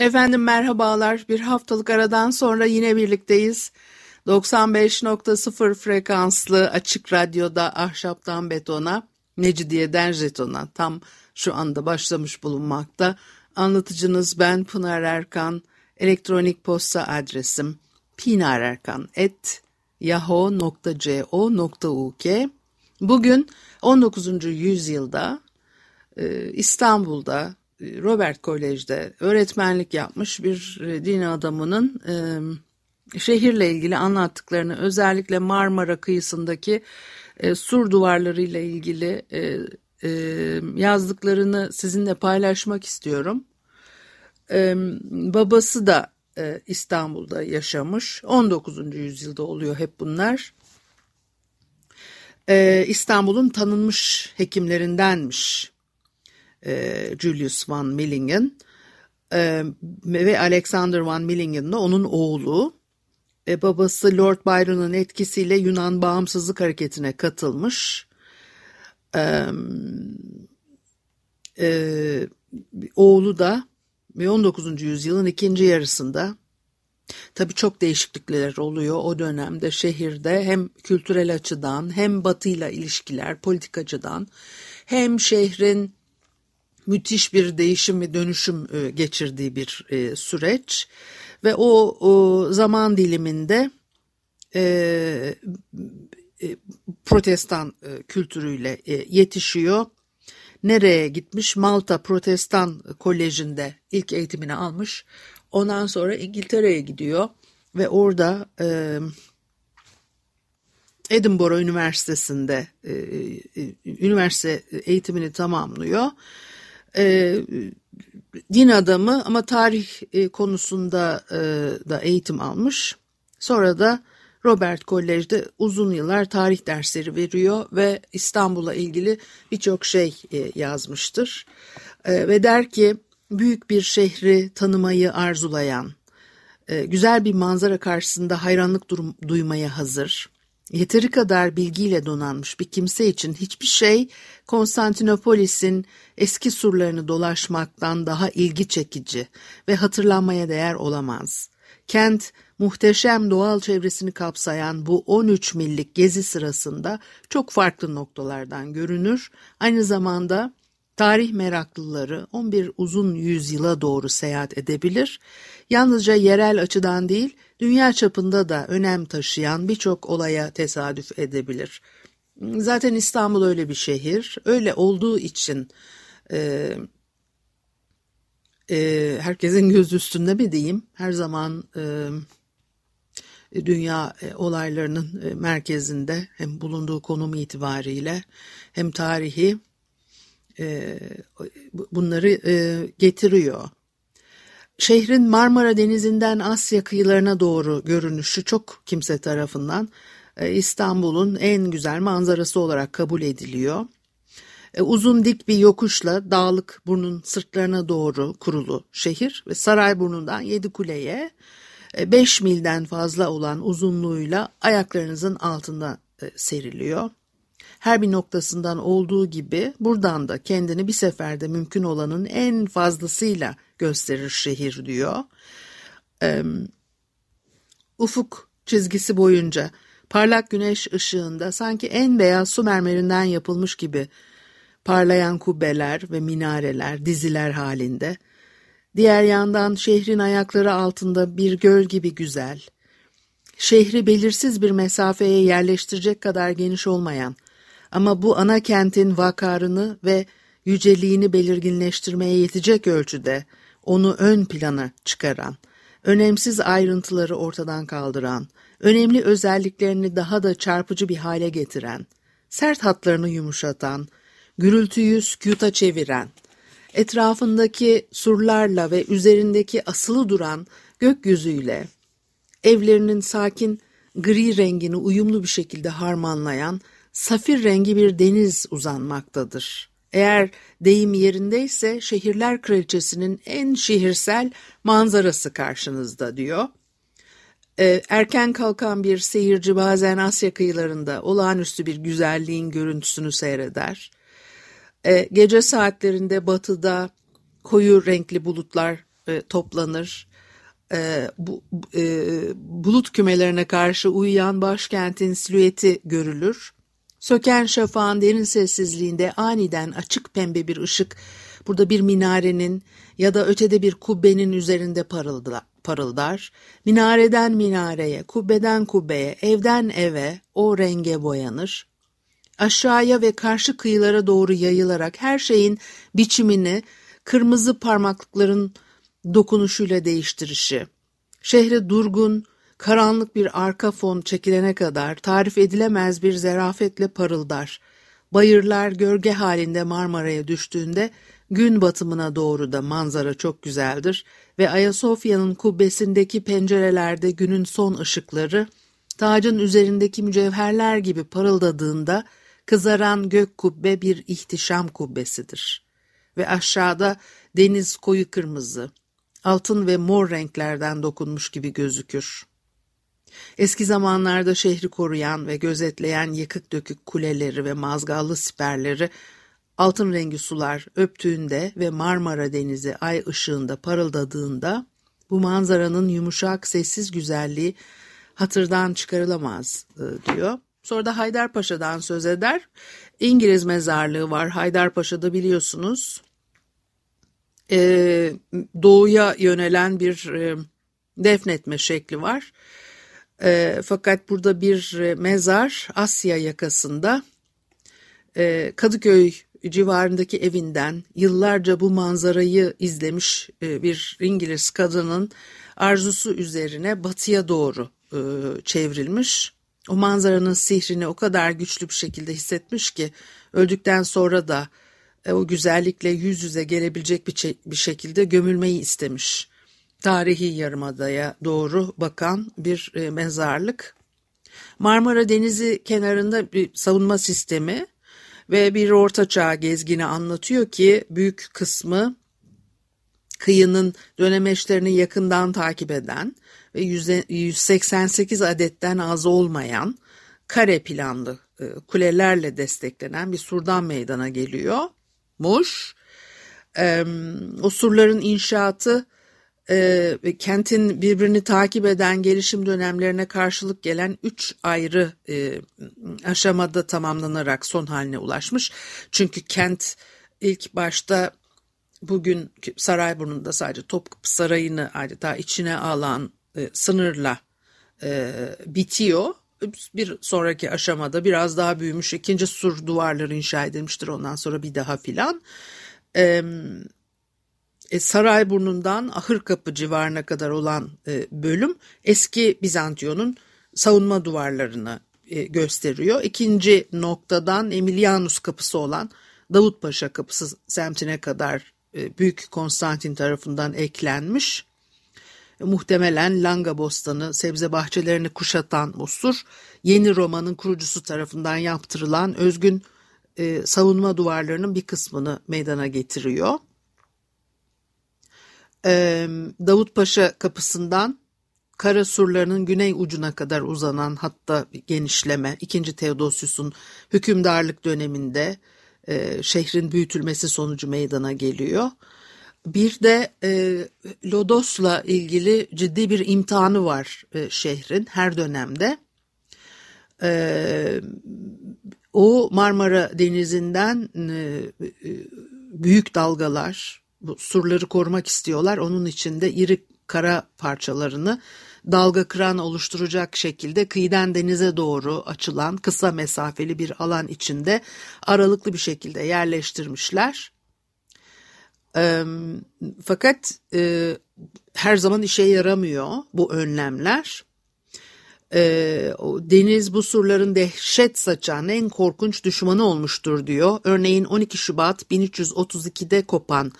Efendim merhabalar. Bir haftalık aradan sonra yine birlikteyiz. 95.0 frekanslı açık radyoda ahşaptan betona, Mecidiyeden jetona tam şu anda başlamış bulunmakta. Anlatıcınız ben Pınar Erkan. Elektronik posta adresim pinarerkan.yahoo.co.uk Bugün 19. yüzyılda e, İstanbul'da Robert Kolej'de öğretmenlik yapmış bir e, din adamının şehirle ilgili anlattıklarını özellikle Marmara kıyısındaki e, sur duvarlarıyla ilgili e, e, yazdıklarını sizinle paylaşmak istiyorum. E, babası da e, İstanbul'da yaşamış. 19. yüzyılda oluyor hep bunlar. E, İstanbul'un tanınmış hekimlerindenmiş e, Julius van Millingen. E, ve Alexander van Millingen de onun oğlu e, babası Lord Byron'un etkisiyle Yunan bağımsızlık hareketine katılmış. Oğlu da 19. yüzyılın ikinci yarısında tabii çok değişiklikler oluyor o dönemde şehirde hem kültürel açıdan hem batıyla ilişkiler politik açıdan hem şehrin müthiş bir değişim ve dönüşüm e, geçirdiği bir e, süreç ve o, zaman diliminde e, protestan kültürüyle yetişiyor. Nereye gitmiş? Malta Protestan Koleji'nde ilk eğitimini almış. Ondan sonra İngiltere'ye gidiyor ve orada Edinburgh Üniversitesi'nde üniversite eğitimini tamamlıyor. E, din adamı ama tarih e, konusunda e, da eğitim almış. Sonra da Robert Kolej'de uzun yıllar tarih dersleri veriyor ve İstanbul'a ilgili birçok şey e, yazmıştır. Ve der ki büyük bir şehri tanımayı arzulayan, güzel bir manzara karşısında hayranlık duymaya hazır, Yeteri kadar bilgiyle donanmış bir kimse için hiçbir şey Konstantinopolis'in eski surlarını dolaşmaktan daha ilgi çekici ve hatırlanmaya değer olamaz. Kent muhteşem doğal çevresini kapsayan bu 13 millik gezi sırasında çok farklı noktalardan görünür. Aynı zamanda tarih meraklıları 11 uzun yüzyıla doğru seyahat edebilir. Yalnızca yerel açıdan değil, dünya çapında da önem taşıyan birçok olaya tesadüf edebilir. Zaten İstanbul öyle bir şehir. Öyle olduğu için e, e, herkesin göz üstünde mi diyeyim? Her zaman e, dünya e, olaylarının e, merkezinde hem bulunduğu konum itibariyle hem tarihi e, bunları e, getiriyor. Şehrin Marmara Denizi'nden Asya kıyılarına doğru görünüşü çok kimse tarafından e, İstanbul'un en güzel manzarası olarak kabul ediliyor. Uzun dik bir yokuşla dağlık burnun sırtlarına doğru kurulu şehir ve Sarayburnu'ndan Yedikule'ye 5 milden fazla olan uzunluğuyla ayaklarınızın altında seriliyor. Her bir noktasından olduğu gibi buradan da kendini bir seferde mümkün olanın en fazlasıyla gösterir şehir diyor. Ee, ufuk çizgisi boyunca parlak güneş ışığında sanki en beyaz su mermerinden yapılmış gibi parlayan kubbeler ve minareler diziler halinde. Diğer yandan şehrin ayakları altında bir göl gibi güzel, şehri belirsiz bir mesafeye yerleştirecek kadar geniş olmayan ama bu ana kentin vakarını ve yüceliğini belirginleştirmeye yetecek ölçüde onu ön plana çıkaran, önemsiz ayrıntıları ortadan kaldıran, önemli özelliklerini daha da çarpıcı bir hale getiren, sert hatlarını yumuşatan, gürültüyü sükuta çeviren, etrafındaki surlarla ve üzerindeki asılı duran gökyüzüyle evlerinin sakin gri rengini uyumlu bir şekilde harmanlayan safir rengi bir deniz uzanmaktadır. Eğer deyim yerindeyse şehirler kraliçesinin en şehirsel manzarası karşınızda diyor. Ee, erken kalkan bir seyirci bazen Asya kıyılarında olağanüstü bir güzelliğin görüntüsünü seyreder. Ee, gece saatlerinde batıda koyu renkli bulutlar e, toplanır. Ee, bu, e, bulut kümelerine karşı uyuyan başkentin silüeti görülür. Söken şafağın derin sessizliğinde aniden açık pembe bir ışık burada bir minarenin ya da ötede bir kubbenin üzerinde parıldar parıldar, minareden minareye, kubbeden kubbeye, evden eve o renge boyanır. Aşağıya ve karşı kıyılara doğru yayılarak her şeyin biçimini kırmızı parmaklıkların dokunuşuyla değiştirişi, şehre durgun, karanlık bir arka fon çekilene kadar tarif edilemez bir zerafetle parıldar. Bayırlar gölge halinde Marmara'ya düştüğünde gün batımına doğru da manzara çok güzeldir ve Ayasofya'nın kubbesindeki pencerelerde günün son ışıkları tacın üzerindeki mücevherler gibi parıldadığında kızaran gök kubbe bir ihtişam kubbesidir. Ve aşağıda deniz koyu kırmızı, altın ve mor renklerden dokunmuş gibi gözükür. Eski zamanlarda şehri koruyan ve gözetleyen yıkık dökük kuleleri ve mazgallı siperleri altın rengi sular öptüğünde ve Marmara Denizi ay ışığında parıldadığında bu manzaranın yumuşak sessiz güzelliği hatırdan çıkarılamaz e, diyor. Sonra da Haydarpaşa'dan söz eder. İngiliz mezarlığı var Haydarpaşa'da biliyorsunuz. Ee, doğuya yönelen bir e, defnetme şekli var. E, fakat burada bir mezar Asya yakasında e, Kadıköy civarındaki evinden yıllarca bu manzarayı izlemiş e, bir İngiliz kadının arzusu üzerine batıya doğru e, çevrilmiş. O manzaranın sihrini o kadar güçlü bir şekilde hissetmiş ki öldükten sonra da e, o güzellikle yüz yüze gelebilecek bir, bir şekilde gömülmeyi istemiş. Tarihi Yarımada'ya doğru bakan bir mezarlık. Marmara Denizi kenarında bir savunma sistemi ve bir ortaçağ gezgini anlatıyor ki büyük kısmı kıyının dönemeçlerini yakından takip eden ve 188 adetten az olmayan kare planlı e, kulelerle desteklenen bir surdan meydana geliyor. Muş. O surların inşaatı e, kentin birbirini takip eden gelişim dönemlerine karşılık gelen üç ayrı e, aşamada tamamlanarak son haline ulaşmış. Çünkü kent ilk başta bugün Sarayburnu'nda sadece Topkapı Sarayı'nı adeta içine alan e, sınırla e, bitiyor. Bir sonraki aşamada biraz daha büyümüş ikinci sur duvarları inşa edilmiştir ondan sonra bir daha filan. Evet e, Sarayburnu'ndan Ahırkapı civarına kadar olan e, bölüm eski Bizantiyon'un savunma duvarlarını e, gösteriyor. İkinci noktadan Emilianus kapısı olan Davutpaşa kapısı semtine kadar Büyük Konstantin tarafından eklenmiş. Muhtemelen Langa Bostanı sebze bahçelerini kuşatan bu sur yeni Roma'nın kurucusu tarafından yaptırılan özgün savunma duvarlarının bir kısmını meydana getiriyor. Davutpaşa kapısından Kara surlarının güney ucuna kadar uzanan hatta genişleme 2. Teodosius'un hükümdarlık döneminde e, şehrin büyütülmesi sonucu meydana geliyor. Bir de e, Lodos'la ilgili ciddi bir imtihanı var e, şehrin her dönemde. E, o Marmara Denizi'nden e, büyük dalgalar, bu surları korumak istiyorlar. Onun için de iri kara parçalarını dalga kıran oluşturacak şekilde kıyıdan denize doğru açılan kısa mesafeli bir alan içinde aralıklı bir şekilde yerleştirmişler. E, fakat e, her zaman işe yaramıyor bu önlemler. e, deniz bu surların dehşet saçan en korkunç düşmanı olmuştur diyor. Örneğin 12 Şubat 1332'de kopan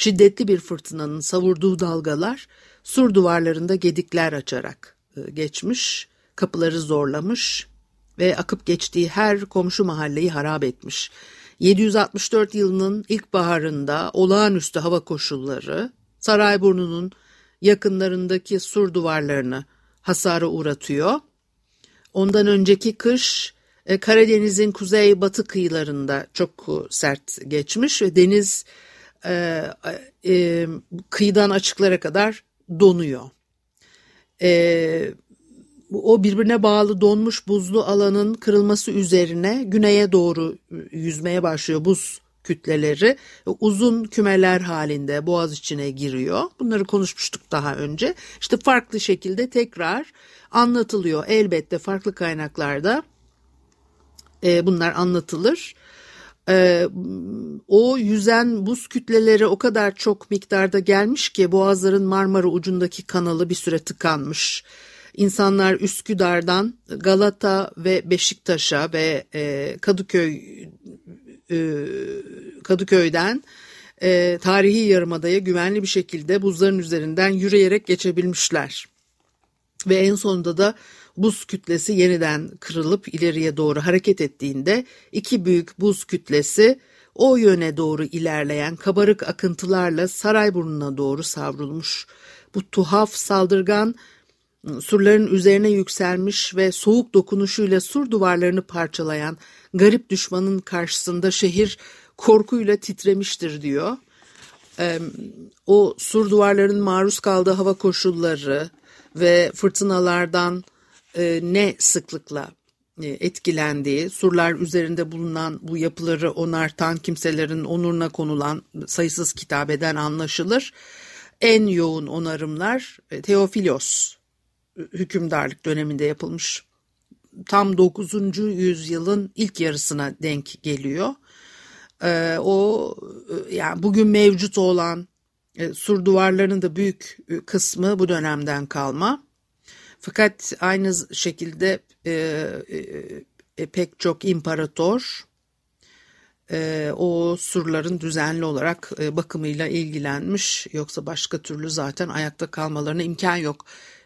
şiddetli bir fırtınanın savurduğu dalgalar sur duvarlarında gedikler açarak e, geçmiş, kapıları zorlamış ve akıp geçtiği her komşu mahalleyi harap etmiş. 764 yılının ilkbaharında olağanüstü hava koşulları Sarayburnu'nun yakınlarındaki sur duvarlarını hasara uğratıyor. Ondan önceki kış e, Karadeniz'in kuzey batı kıyılarında çok e, sert geçmiş ve deniz e, e, kıyıdan açıklara kadar donuyor. E, o birbirine bağlı donmuş buzlu alanın kırılması üzerine güneye doğru yüzmeye başlıyor buz kütleleri uzun kümeler halinde boğaz içine giriyor. Bunları konuşmuştuk daha önce. İşte farklı şekilde tekrar anlatılıyor. Elbette farklı kaynaklarda e, bunlar anlatılır. E, o yüzen buz kütleleri o kadar çok miktarda gelmiş ki Boğazların Marmara ucundaki kanalı bir süre tıkanmış. İnsanlar Üsküdar'dan Galata ve Beşiktaş'a ve e, Kadıköy e, Kadıköy'den e, tarihi yarımadaya güvenli bir şekilde buzların üzerinden yürüyerek geçebilmişler. Ve en sonunda da buz kütlesi yeniden kırılıp ileriye doğru hareket ettiğinde iki büyük buz kütlesi o yöne doğru ilerleyen kabarık akıntılarla Sarayburnu'na doğru savrulmuş. Bu tuhaf saldırgan surların üzerine yükselmiş ve soğuk dokunuşuyla sur duvarlarını parçalayan garip düşmanın karşısında şehir korkuyla titremiştir diyor. O sur duvarlarının maruz kaldığı hava koşulları ve fırtınalardan e, ne sıklıkla e, etkilendiği, surlar üzerinde bulunan bu yapıları onartan kimselerin onuruna konulan sayısız kitabeden anlaşılır. En yoğun onarımlar e, Teofilos hükümdarlık döneminde yapılmış. Tam 9. yüzyılın ilk yarısına denk geliyor. O yani bugün mevcut olan sur duvarlarının da büyük kısmı bu dönemden kalma. Fakat aynı şekilde e, e, e, pek çok imparator e, o surların düzenli olarak e, bakımıyla ilgilenmiş. Yoksa başka türlü zaten ayakta kalmalarına imkan yok.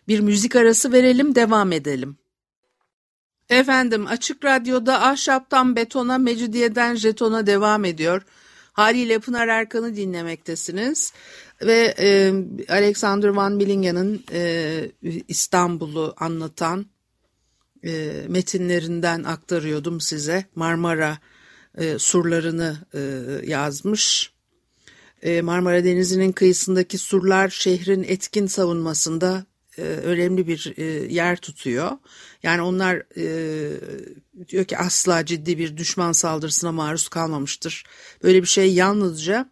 Bir müzik arası verelim devam edelim. Efendim Açık Radyo'da ahşaptan betona, mecidiyeden jetona devam ediyor. Haliyle Pınar Erkan'ı dinlemektesiniz. Ve e, Alexander Van Billingen'in e, İstanbul'u anlatan e, metinlerinden aktarıyordum size. Marmara e, surlarını e, yazmış. E, Marmara Denizi'nin kıyısındaki surlar şehrin etkin savunmasında e, önemli bir e, yer tutuyor. Yani onlar e, diyor ki asla ciddi bir düşman saldırısına maruz kalmamıştır. Böyle bir şey yalnızca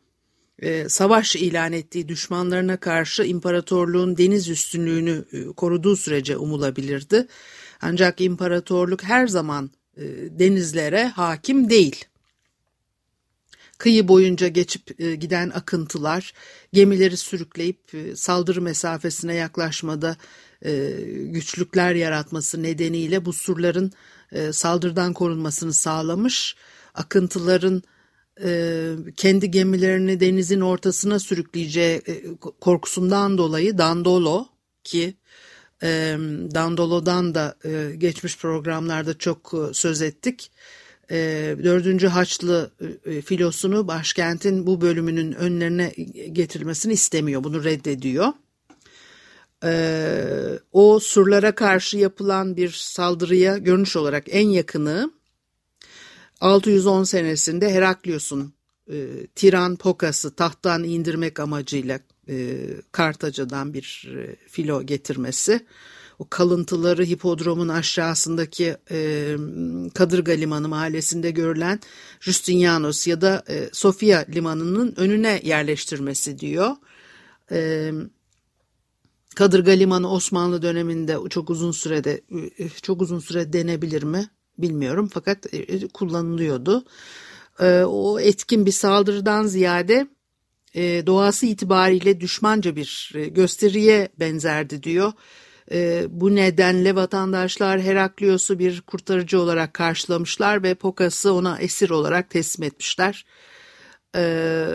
savaş ilan ettiği düşmanlarına karşı imparatorluğun deniz üstünlüğünü koruduğu sürece umulabilirdi. Ancak imparatorluk her zaman denizlere hakim değil. Kıyı boyunca geçip e, giden akıntılar gemileri sürükleyip e, saldırı mesafesine yaklaşmada e, güçlükler yaratması nedeniyle bu surların saldırıdan korunmasını sağlamış. Akıntıların kendi gemilerini denizin ortasına sürükleyeceği korkusundan dolayı Dandolo ki Dandolo'dan da geçmiş programlarda çok söz ettik 4. Ee, Haçlı e, filosunu başkentin bu bölümünün önlerine getirilmesini istemiyor. Bunu reddediyor. O surlara karşı yapılan bir saldırıya görünüş olarak en yakını 610 senesinde Heraklius'un e, Tiran Pokas'ı tahttan indirmek amacıyla e, Kartaca'dan bir filo getirmesi o kalıntıları hipodromun aşağısındaki e, Kadırga Limanı mahallesinde görülen Justinianos ya da e, Sofia Limanı'nın önüne yerleştirmesi diyor. E, Kadırga Limanı Osmanlı döneminde çok uzun sürede e, çok uzun süre denebilir mi bilmiyorum fakat e, kullanılıyordu. E, o etkin bir saldırıdan ziyade doğası itibariyle düşmanca bir gösteriye benzerdi diyor E, bu nedenle vatandaşlar Heraklios'u bir kurtarıcı olarak karşılamışlar ve Pokas'ı ona esir olarak teslim etmişler. E,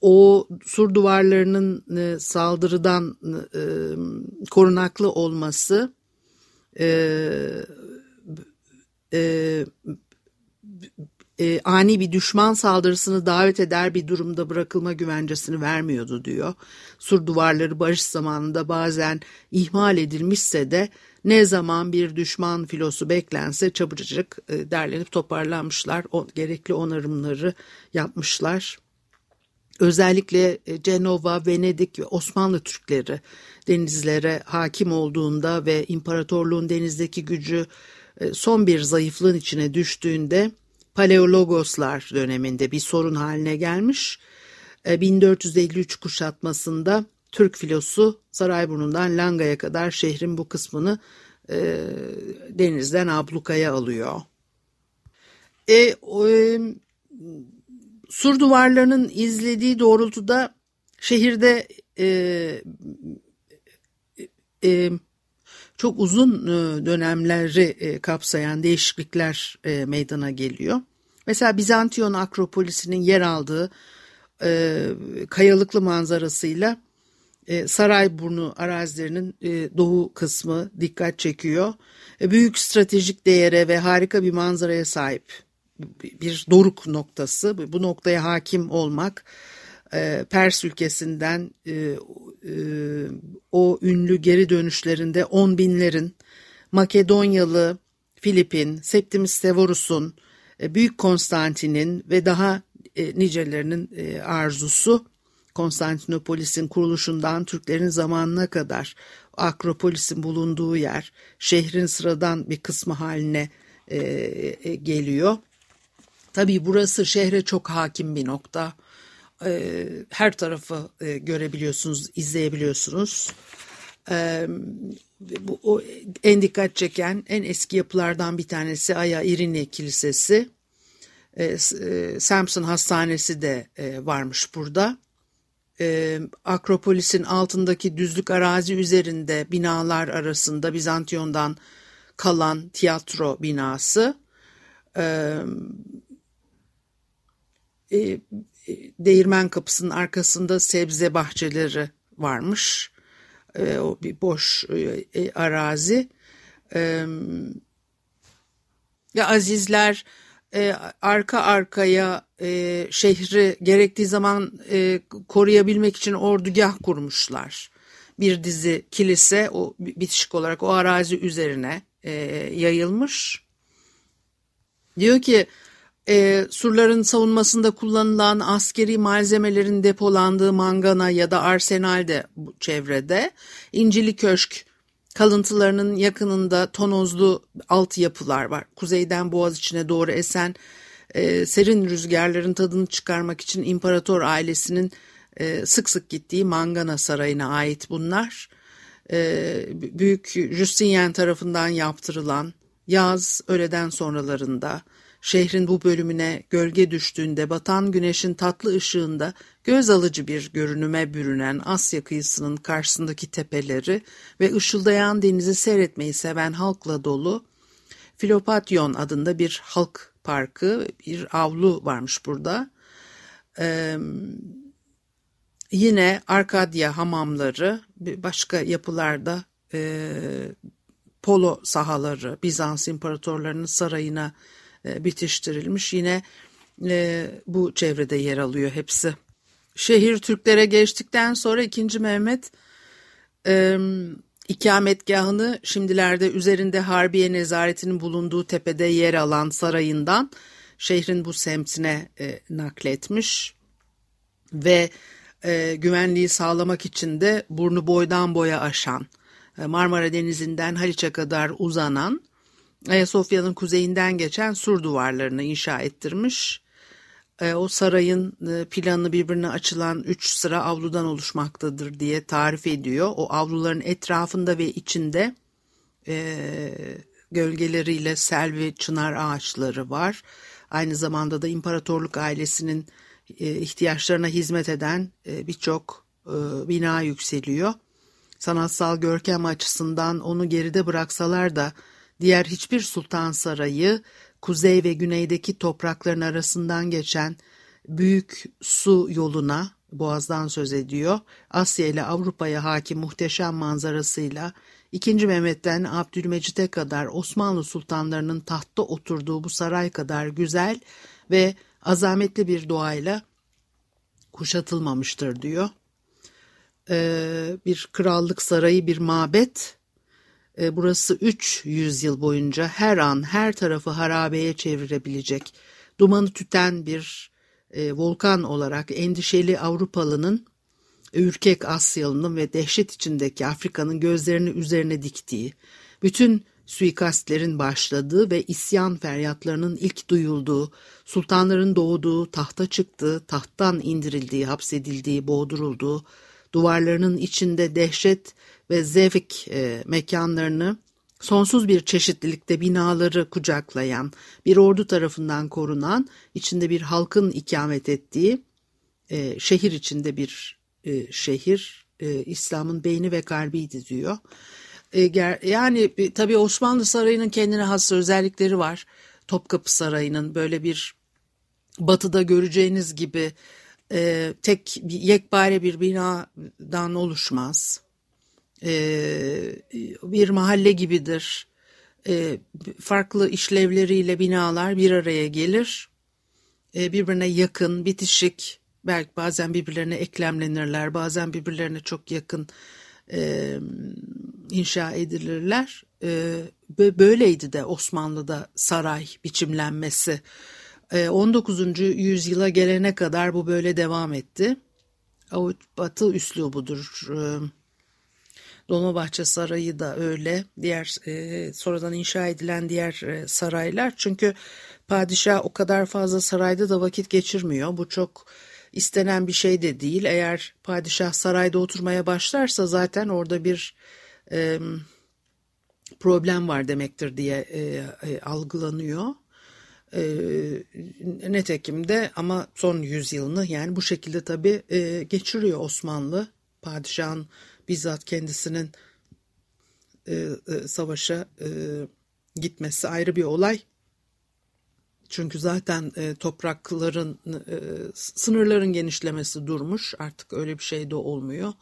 o sur duvarlarının e, saldırıdan e, korunaklı olması e, e, e, ani bir düşman saldırısını davet eder bir durumda bırakılma güvencesini vermiyordu diyor. Sur duvarları barış zamanında bazen ihmal edilmişse de ne zaman bir düşman filosu beklense çabucacık e, derlenip toparlanmışlar. O, gerekli onarımları yapmışlar. Özellikle e, Cenova, Venedik ve Osmanlı Türkleri denizlere hakim olduğunda ve imparatorluğun denizdeki gücü son bir zayıflığın içine düştüğünde Paleologoslar döneminde bir sorun haline gelmiş. 1453 e, kuşatmasında Türk filosu Sarayburnu'ndan Langa'ya kadar şehrin bu kısmını e, denizden ablukaya alıyor. E, e, sur duvarlarının izlediği doğrultuda şehirde e, e, çok uzun e, dönemleri e, kapsayan değişiklikler e, meydana geliyor. Mesela Bizantiyon Akropolisi'nin yer aldığı kayalıklı manzarasıyla Sarayburnu arazilerinin doğu kısmı dikkat çekiyor. Büyük stratejik değere ve harika bir manzaraya sahip bir doruk noktası. Bu noktaya hakim olmak Pers ülkesinden e, o ünlü geri dönüşlerinde on binlerin Makedonyalı, Filipin, Septimus Severus'un, e, Büyük Konstantin'in ve daha e, nicelerinin e, arzusu Konstantinopolis'in kuruluşundan Türklerin zamanına kadar Akropolis'in bulunduğu yer şehrin sıradan bir kısmı haline e, e, geliyor. Tabii burası şehre çok hakim bir nokta e, her tarafı e, görebiliyorsunuz, izleyebiliyorsunuz. E, bu o en dikkat çeken en eski yapılardan bir tanesi Aya İrini Kilisesi. E, e, Samson Hastanesi de e, varmış burada. E, Akropolis'in altındaki düzlük arazi üzerinde binalar arasında Bizantiyon'dan kalan tiyatro binası. E, değirmen kapısının arkasında sebze bahçeleri varmış. E, o bir boş e, e, arazi. E, ya azizler e, arka arkaya e, şehri gerektiği zaman e, koruyabilmek için ordugah kurmuşlar. Bir dizi kilise o bitişik olarak o arazi üzerine e, yayılmış. Diyor ki e, surların savunmasında kullanılan askeri malzemelerin depolandığı mangana ya da arsenal de bu çevrede. İncili Köşk kalıntılarının yakınında tonozlu altyapılar var. Kuzeyden boğaz içine doğru esen e, serin rüzgarların tadını çıkarmak için imparator ailesinin e, sık sık gittiği Mangana Sarayı'na ait bunlar. E, Büyük Justinian tarafından yaptırılan yaz öğleden sonralarında Şehrin bu bölümüne gölge düştüğünde batan güneşin tatlı ışığında göz alıcı bir görünüme bürünen Asya kıyısının karşısındaki tepeleri ve ışıldayan denizi seyretmeyi seven halkla dolu Filopatyon adında bir halk parkı, bir avlu varmış burada. Ee, yine Arkadya hamamları, başka yapılarda e, polo sahaları, Bizans imparatorlarının sarayına bitiştirilmiş. Yine e, bu çevrede yer alıyor hepsi. Şehir Türklere geçtikten sonra 2. Mehmet e, ikametgahını şimdilerde üzerinde Harbiye nezaretinin bulunduğu tepede yer alan sarayından şehrin bu semtine e, nakletmiş ve e, güvenliği sağlamak için de burnu boydan boya aşan e, Marmara Denizi'nden Haliç'e kadar uzanan Ayasofya'nın kuzeyinden geçen sur duvarlarını inşa ettirmiş. E, o sarayın e, planı birbirine açılan üç sıra avludan oluşmaktadır diye tarif ediyor. O avluların etrafında ve içinde e, gölgeleriyle selvi çınar ağaçları var. Aynı zamanda da imparatorluk ailesinin ihtiyaçlarına hizmet eden birçok bina yükseliyor. sanatsal görkem açısından onu geride bıraksalar da diğer hiçbir sultan sarayı kuzey ve güneydeki toprakların arasından geçen büyük su yoluna Boğaz'dan söz ediyor. Asya ile Avrupa'ya hakim muhteşem manzarasıyla 2. Mehmet'ten Abdülmecit'e kadar Osmanlı sultanlarının tahtta oturduğu bu saray kadar güzel ve azametli bir doğayla kuşatılmamıştır diyor. Ee, bir krallık sarayı, bir mabet. Ee, burası 300 yıl boyunca her an her tarafı harabeye çevirebilecek, dumanı tüten bir e, volkan olarak endişeli Avrupalının, ürkek Asyalı'nın ve dehşet içindeki Afrika'nın gözlerini üzerine diktiği, bütün suikastlerin başladığı ve isyan feryatlarının ilk duyulduğu, sultanların doğduğu, tahta çıktığı, tahttan indirildiği, hapsedildiği, boğdurulduğu, duvarlarının içinde dehşet ve zevk e, mekanlarını sonsuz bir çeşitlilikte binaları kucaklayan, bir ordu tarafından korunan, içinde bir halkın ikamet ettiği, e, şehir içinde bir e, şehir, e, İslam'ın beyni ve kalbiydi diyor. E, yani e, tabii Osmanlı Sarayı'nın kendine has özellikleri var. Topkapı Sarayı'nın böyle bir batıda göreceğiniz gibi e, tek yekpare bir binadan oluşmaz. E, bir mahalle gibidir. E, farklı işlevleriyle binalar bir araya gelir. E, birbirine yakın, bitişik, belki bazen birbirlerine eklemlenirler, bazen birbirlerine çok yakın inşa edilirler. Böyleydi de Osmanlı'da saray biçimlenmesi. E, 19. yüzyıla gelene kadar bu böyle devam etti. Batı üslubudur. Dolmabahçe Sarayı da öyle. Diğer e, sonradan inşa edilen diğer e, saraylar. Çünkü padişah o kadar fazla sarayda da vakit geçirmiyor. Bu çok istenen bir şey de değil. Eğer padişah sarayda oturmaya başlarsa zaten orada bir e, problem var demektir diye e, e, algılanıyor. E, netekim de ama son yüzyılını yani bu şekilde tabii e, geçiriyor Osmanlı. Padişahın bizzat kendisinin e, e, savaşa e, gitmesi ayrı bir olay. Çünkü zaten e, toprakların e, sınırların genişlemesi durmuş. Artık öyle bir şey de olmuyor.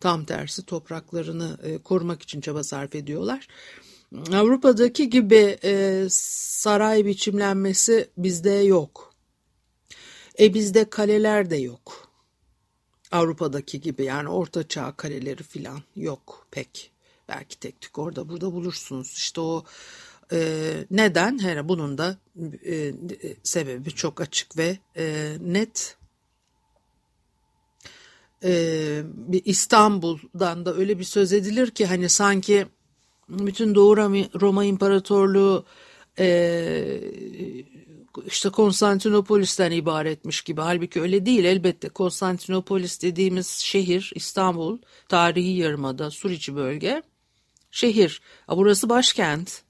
Tam tersi topraklarını e, korumak için çaba sarf ediyorlar. Avrupa'daki gibi e, saray biçimlenmesi bizde yok. E bizde kaleler de yok. Avrupa'daki gibi yani orta çağ kaleleri filan yok pek. Belki tek tük orada burada bulursunuz. İşte o e, neden? Her bunun da e, sebebi çok açık ve e, net. E, İstanbul'dan da öyle bir söz edilir ki hani sanki bütün Doğu Roma İmparatorluğu e, işte Konstantinopolis'ten ibaretmiş gibi. Halbuki öyle değil elbette. Konstantinopolis dediğimiz şehir İstanbul, tarihi yarımada, Suriçi bölge. Şehir. Burası başkent.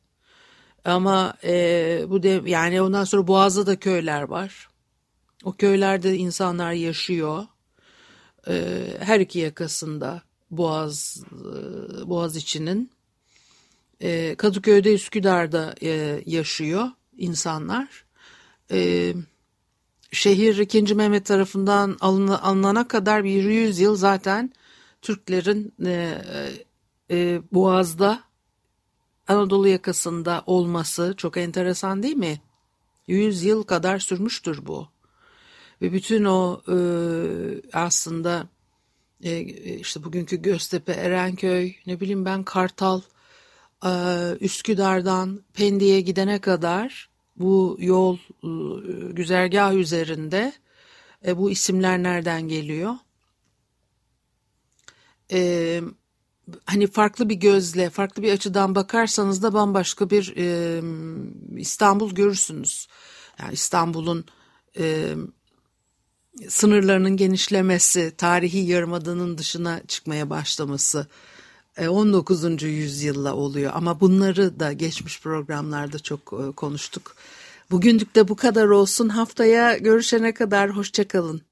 Ama e, bu de yani ondan sonra Boğaz'da da köyler var. O köylerde insanlar yaşıyor. E, her iki yakasında Boğaz e, Boğaz içinin. E, Kadıköy'de Üsküdar'da e, yaşıyor insanlar. E, şehir 2. Mehmet tarafından alınana kadar bir 100 yıl zaten Türklerin e, e, Boğaz'da Anadolu yakasında olması çok enteresan değil mi? 100 yıl kadar sürmüştür bu. Ve bütün o e, aslında e, işte bugünkü Göztepe, Erenköy, ne bileyim ben Kartal, e, Üsküdar'dan Pendik'e gidene kadar bu yol e, güzergah üzerinde e, bu isimler nereden geliyor? E, hani farklı bir gözle, farklı bir açıdan bakarsanız da bambaşka bir e, İstanbul görürsünüz. Yani İstanbul'un e, sınırlarının genişlemesi, tarihi yarımadanın dışına çıkmaya başlaması 19. yüzyılla oluyor. Ama bunları da geçmiş programlarda çok konuştuk. Bugünlük de bu kadar olsun. Haftaya görüşene kadar hoşçakalın.